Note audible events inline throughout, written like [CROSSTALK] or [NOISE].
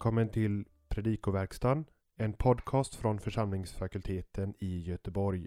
välkommen till Predikoverkstan, en podcast från församlingsfakulteten i Göteborg.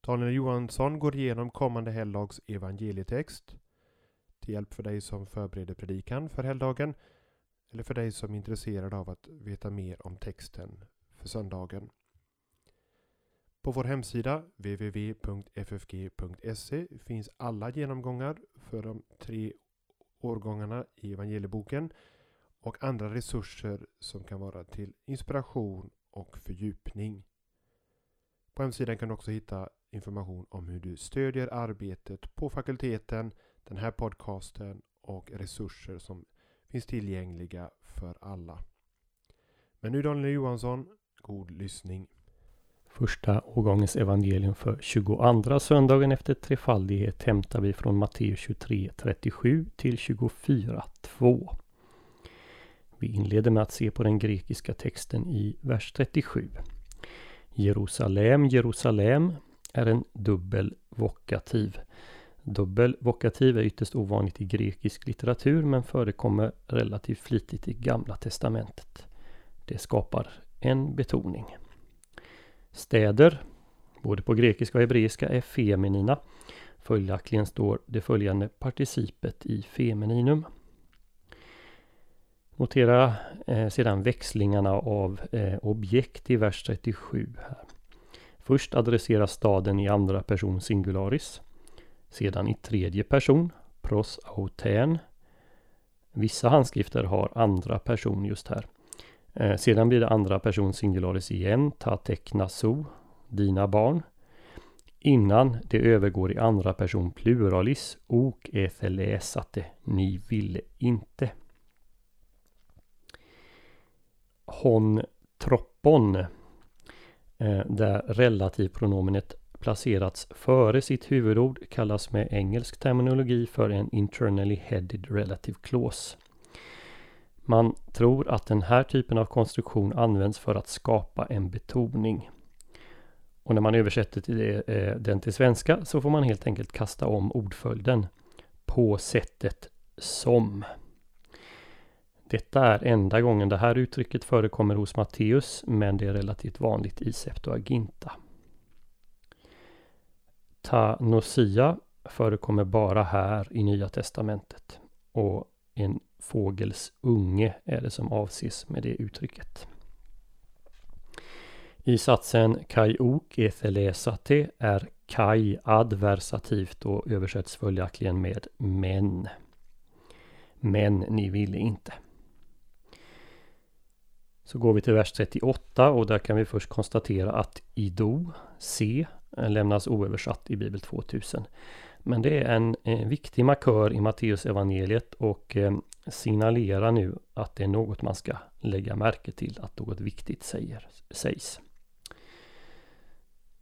Daniel Johansson går igenom kommande helgdags evangelietext till hjälp för dig som förbereder predikan för helgdagen eller för dig som är intresserad av att veta mer om texten för söndagen. På vår hemsida www.ffg.se finns alla genomgångar för de tre årgångarna i evangelieboken och andra resurser som kan vara till inspiration och fördjupning. På hemsidan kan du också hitta information om hur du stödjer arbetet på fakulteten, den här podcasten och resurser som finns tillgängliga för alla. Men nu Daniel Johansson, god lyssning. Första årgångens evangelium för 22 söndagen efter trefaldighet hämtar vi från Matteus 23, 37 till 24, 2. Vi inleder med att se på den grekiska texten i vers 37. Jerusalem, Jerusalem är en dubbel vokativ. Dubbel vokativ är ytterst ovanligt i grekisk litteratur men förekommer relativt flitigt i Gamla Testamentet. Det skapar en betoning. Städer, både på grekiska och hebreiska, är feminina. Följaktligen står det följande participet i femininum. Notera eh, sedan växlingarna av eh, objekt i vers 37. Här. Först adresseras staden i andra person singularis. Sedan i tredje person, pros auten. Vissa handskrifter har andra person just här. Eh, sedan blir det andra person singularis igen, ta teckna so, dina barn. Innan det övergår i andra person pluralis, ok etheläsate, ni ville inte. Hon troppon, eh, där relativpronomenet placerats före sitt huvudord kallas med engelsk terminologi för en internally headed relative clause. Man tror att den här typen av konstruktion används för att skapa en betoning. Och när man översätter till det, eh, den till svenska så får man helt enkelt kasta om ordföljden på sättet som. Detta är enda gången det här uttrycket förekommer hos Matteus men det är relativt vanligt i Septuaginta. Tanosia förekommer bara här i Nya Testamentet och en fågels unge är det som avses med det uttrycket. I satsen kaiok ethelesate är kai adversativt och översätts följaktligen med men. Men ni ville inte. Så går vi till vers 38 och där kan vi först konstatera att ido, se, lämnas oöversatt i Bibel 2000. Men det är en, eh, viktig markör i Matteus evangeliet och eh, signalerar nu att det är något man ska lägga märke till, att något viktigt säger, sägs.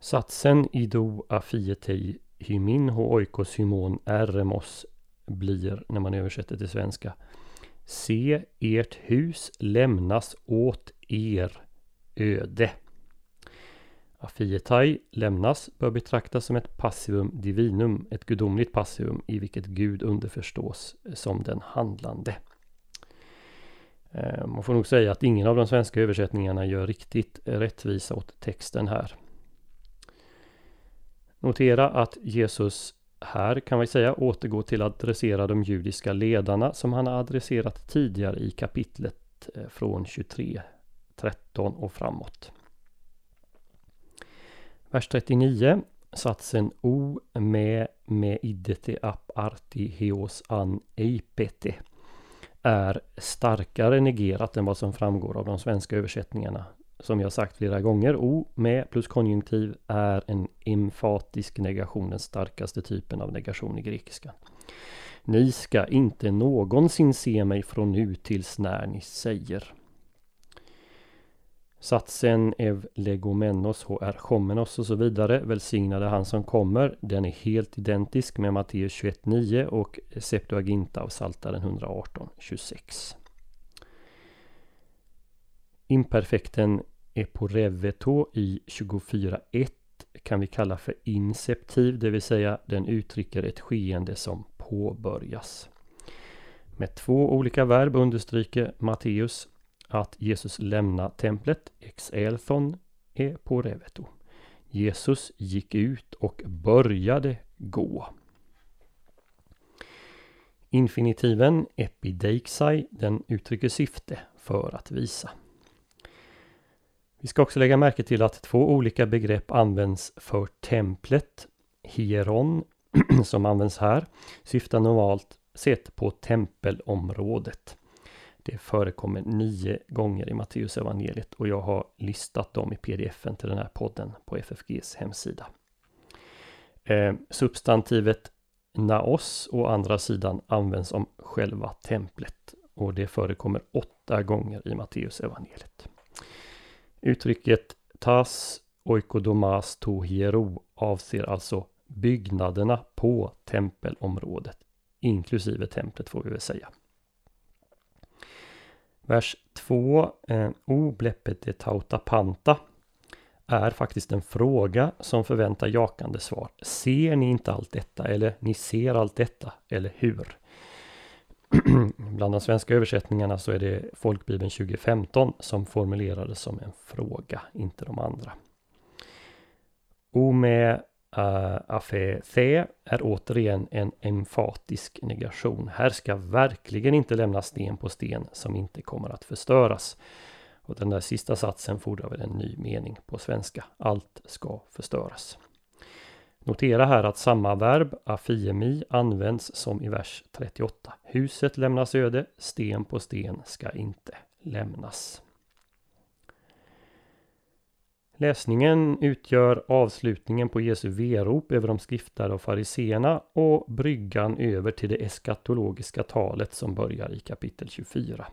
Satsen ido afietei hymin ho oikos hymon eremos blir, när man översätter till svenska, Se, ert hus lämnas åt er öde. Afietai lämnas bör betraktas som ett passivum divinum, ett gudomligt passivum i vilket Gud underförstås som den handlande. Eh, man får nog säga att ingen av de svenska översättningarna gör riktigt rättvisa åt texten här. Notera att Jesus här kan vi säga återgår till att adressera de judiska ledarna som han har adresserat tidigare i kapitlet eh, från 23, 13 och framåt. Vers 39 Satsen O med med idete ap arti heos an eipete är starkare negerat än vad som framgår av de svenska översättningarna. Som jag sagt flera gånger, O med plus konjunktiv är en emfatisk negation, den starkaste typen av negation i grekiskan. Ni ska inte någonsin se mig från nu tills när ni säger. Satsen ev legomenos hr chomenos och så vidare välsignade han som kommer. Den är helt identisk med Matteus 21.9 och Septuaginta av Saltaren 118.26. Imperfekten eporeveto i 24.1 kan vi kalla för inceptiv, det vill säga den uttrycker ett skeende som påbörjas. Med två olika verb understryker Matteus att Jesus lämnar templet, ex elthon. Jesus gick ut och började gå. Infinitiven epideixai, den uttrycker syfte för att visa. Vi ska också lägga märke till att två olika begrepp används för templet. Hieron, [CLEARS THROAT] som används här, syftar normalt sett på tempelområdet. Det förekommer nio gånger i Matteus evangeliet och jag har listat dem i pdfen till den här podden på FFGs hemsida. Eh, substantivet naos å andra sidan används om själva templet och det förekommer åtta gånger i Matteus evangeliet. Uttrycket tas oikodomas to hiero avser alltså byggnaderna på tempelområdet inklusive templet får vi väl säga. Vers 2, eh, O bleppet tauta panta, är faktiskt en fråga som förväntar jakande svar. Ser ni inte allt detta? Eller ni ser allt detta? Eller hur? [CLEARS THROAT] Bland de svenska översättningarna så är det Folkbibeln 2015 som formulerades som en fråga, inte de andra. Ome med uh, afe the är återigen en emfatisk negation. Här ska verkligen inte lämnas sten på sten som inte kommer att förstöras. Och den där sista satsen fordrar väl en ny mening på svenska. Allt ska förstöras. Notera här att samma verb, afiemi, används som i vers 38. Huset lämnas öde, sten på sten ska inte lämnas. Läsningen utgör avslutningen på Jesu verop över de skriftade och fariseerna och bryggan över till det eskatologiska talet som börjar i kapitel 24.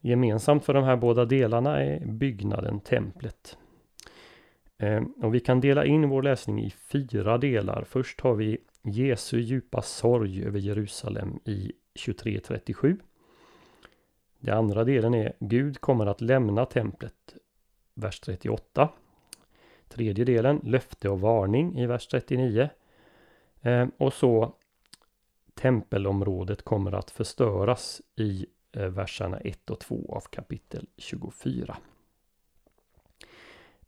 Gemensamt för de här båda delarna är byggnaden, templet. Eh, och vi kan dela in vår läsning i fyra delar. Först har vi Jesu djupa sorg över Jerusalem i 23.37. Den andra delen är Gud kommer att lämna templet vers 38. Tredje delen, löfte och varning i vers 39. Eh, och så tempelområdet kommer att förstöras i eh, verserna 1 och 2 av kapitel 24.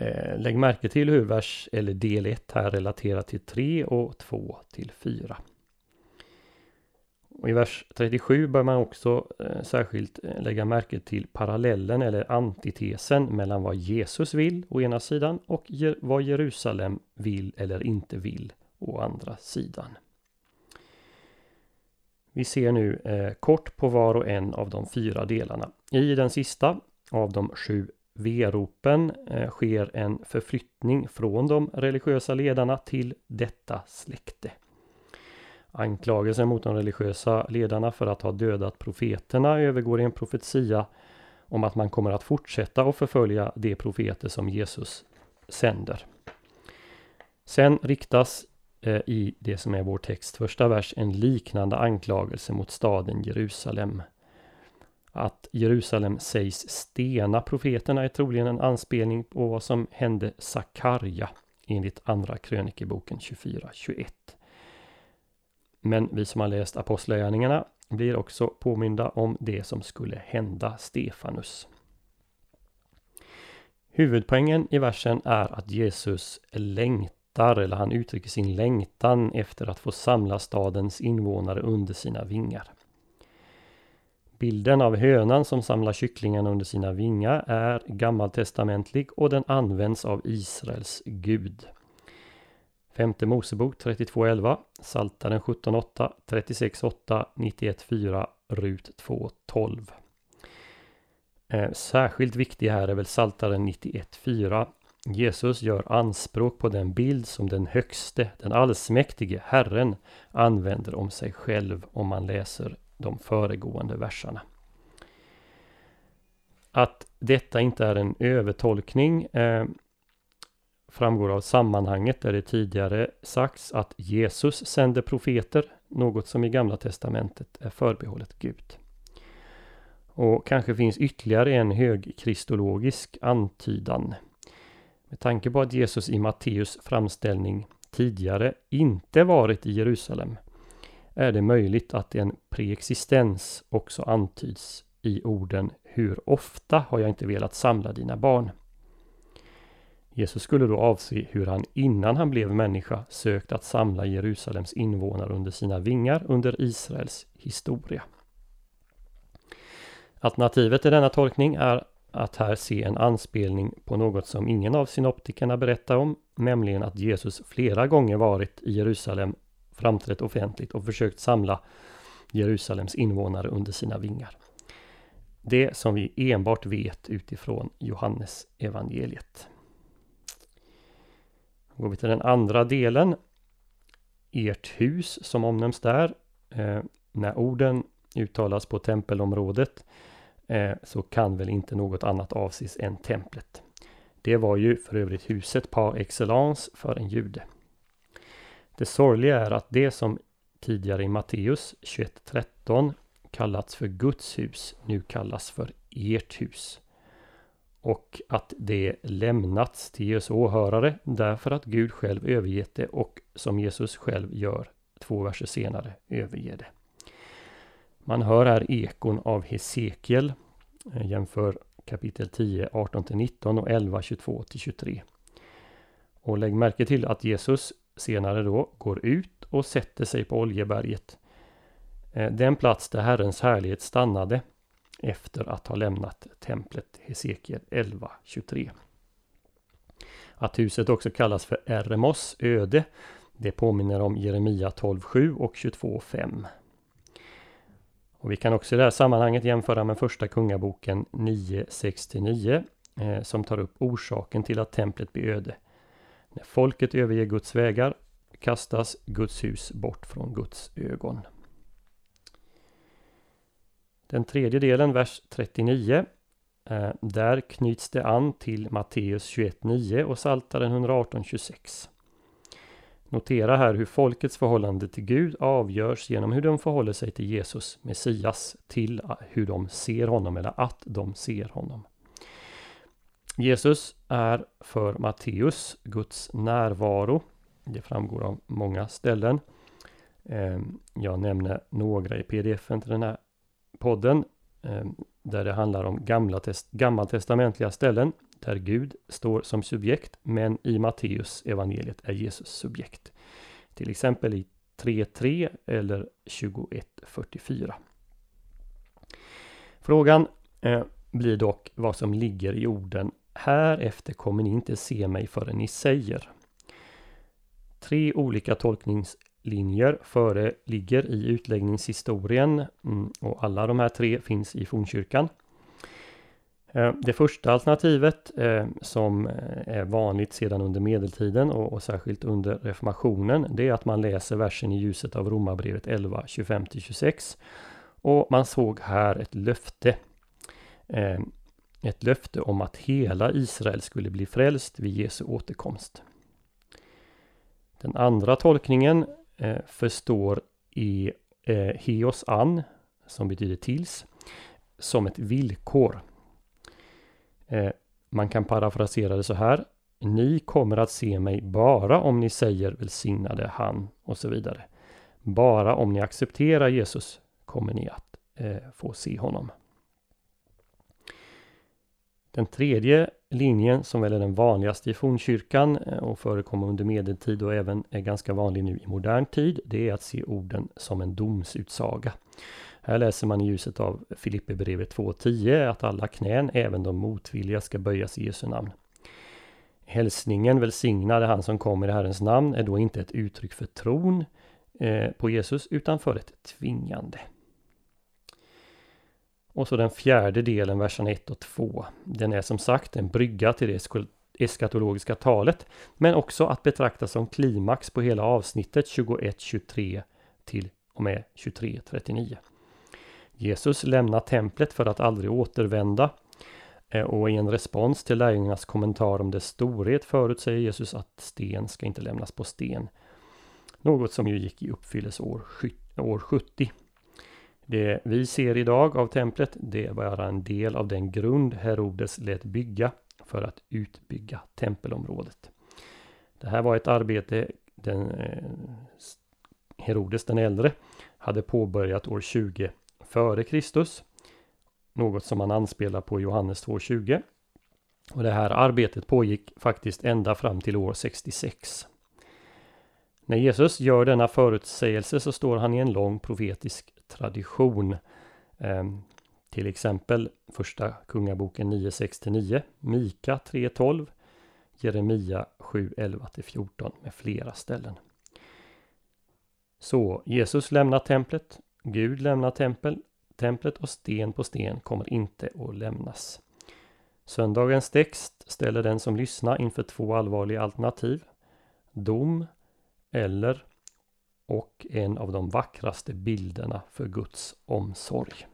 Eh, lägg märke till hur vers eller del 1 här relaterar till 3 och 2 till 4. Och I vers 37 bör man också eh, särskilt eh, lägga märke till parallellen eller antitesen mellan vad Jesus vill å ena sidan och je vad Jerusalem vill eller inte vill å andra sidan. Vi ser nu eh, kort på var och en av de fyra delarna. I den sista av de sju V-ropen eh, sker en förflyttning från de religiösa ledarna till detta släkte. Anklagelsen mot de religiösa ledarna för att ha dödat profeterna övergår i en profetia om att man kommer att fortsätta att förfölja de profeter som Jesus sänder. Sen riktas eh, i det som är vår text första vers en liknande anklagelse mot staden Jerusalem. Att Jerusalem sägs stena profeterna är troligen en anspelning på vad som hände Sakarja enligt andra krönikeboken 24.21. Men vi som har läst Apostlagärningarna blir också påminda om det som skulle hända Stefanus. Huvudpoängen i versen är att Jesus längtar, eller han uttrycker sin längtan efter att få samla stadens invånare under sina vingar. Bilden av hönan som samlar kycklingarna under sina vingar är gammaltestamentlig och den används av Israels Gud. Femte Mosebok 32.11, Saltaren 17.8, 36.8, 91.4, Rut 2.12. Eh, särskilt viktig här är väl Saltaren 91.4. Jesus gör anspråk på den bild som den högste, den allsmäktige Herren använder om sig själv om man läser de föregående verserna. Att detta inte är en övertolkning eh, framgår av sammanhanget där det tidigare sagts att Jesus sände profeter, något som i Gamla Testamentet är förbehållet Gud. Och kanske finns ytterligare en högkristologisk antydan. Med tanke på att Jesus i Matteus framställning tidigare inte varit i Jerusalem är det möjligt att en preexistens också antyds i orden Hur ofta har jag inte velat samla dina barn? Jesus skulle då avse hur han innan han blev människa sökt att samla Jerusalems invånare under sina vingar under Israels historia. Alternativet till denna tolkning är att här se en anspelning på något som ingen av synoptikerna berättar om, nämligen att Jesus flera gånger varit i Jerusalem, framträtt offentligt och försökt samla Jerusalems invånare under sina vingar. Det som vi enbart vet utifrån Johannes evangeliet. Går vi till den andra delen. Ert hus som omnämns där. Eh, när orden uttalas på tempelområdet eh, så kan väl inte något annat avses än templet. Det var ju för övrigt huset par excellence för en jude. Det sorgliga är att det som tidigare i Matteus 21.13 kallats för Guds hus nu kallas för ert hus. Och att det lämnats till Jesu åhörare därför att Gud själv övergett det och som Jesus själv gör två verser senare överger det. Man hör här ekon av Hesekiel. Eh, jämför kapitel 10, 18-19 och 11, 22-23. Och lägg märke till att Jesus senare då går ut och sätter sig på Oljeberget. Eh, den plats där Herrens härlighet stannade efter att ha lämnat templet Hesekiel 11.23. Att huset också kallas för Eremos öde det påminner om Jeremia 12.7 och 22.5. Och vi kan också i det här sammanhanget jämföra med första kungaboken 9.69 eh, som tar upp orsaken till att templet blir öde. När folket överger Guds vägar kastas Guds hus bort från Guds ögon. Den tredje delen, vers 39. Eh, där knyts det an till Matteus 21.9 och Psaltaren 118.26. Notera här hur folkets förhållande till Gud avgörs genom hur de förhåller sig till Jesus, Messias, till eh, hur de ser honom eller att de ser honom. Jesus är för Matteus Guds närvaro. Det framgår av många ställen. Ehm, jag nämner några i PDFen till den här podden ehm, där det handlar om gamla test gammaltestamentliga ställen där Gud står som subjekt men i Matteus evangeliet är Jesus subjekt. Till exempel i 3.3 eller 21.44. Frågan eh, blir dock vad som ligger i orden Härefter kommer ni inte se mig förrän ni säger. Tre olika tolkningslinjer föreligger i utläggningshistorien mm, och alla de här tre finns i fornkyrkan. Eh, det första alternativet eh, som eh, är vanligt sedan under medeltiden och, särskilt under reformationen det är att man läser versen i ljuset av Romarbrevet 11, 25-26 och man såg här ett löfte. Ett löfte om att hela Israel skulle bli frälst vid Jesu återkomst. Den andra tolkningen eh, förstår i eh, heos an, som betyder tills, som ett villkor. Eh, man kan parafrasera det så här. Ni kommer att se mig bara om ni säger välsignade han och så vidare. Bara om ni accepterar Jesus kommer ni att eh, få se honom. Den tredje linjen som väl är den vanligaste i fornkyrkan eh, och förekommer under medeltid och även är ganska vanlig nu i modern tid. Det är att se orden som en domsutsaga. Här läser man i ljuset av Filipperbrevet 2.10 att alla knän, även de motvilliga, ska böjas i Jesu namn. Hälsningen välsignade han som kommer i Herrens namn är då inte ett uttryck för tron eh, på Jesus utan för ett tvingande. Och så den fjärde delen, verserna 1 och 2. Den är som sagt en brygga till det eskatologiska talet, men också att betrakta som klimax på hela avsnittet 21-23 till och med 23-39. Jesus lämnar templet för att aldrig återvända eh, och i en respons till lärjungarnas kommentar om dess storhet förutsäger Jesus att sten ska inte lämnas på sten. Något som ju gick i uppfyllelse år, år 70. Det vi ser idag av templet, det är bara en del av den grund Herodes lät bygga för att utbygga tempelområdet. Det här var ett arbete den, eh, Herodes den äldre hade påbörjat år 20 före Kristus. Något som man anspelar på Johannes 2.20. Och det här arbetet pågick faktiskt ända fram till år 66. När Jesus gör denna förutsägelse så står han i en lång profetisk tradition. Eh, till exempel första Kungaboken 9.6-9, Mika 3.12, Jeremia 7.11-14 med flera ställen. Så Jesus lämnar templet, Gud lämnar tempel, templet och sten på sten kommer inte att lämnas. Söndagens text ställer den som lyssnar inför två allvarliga alternativ. Dom eller och en av de vackraste bilderna för Guds omsorg.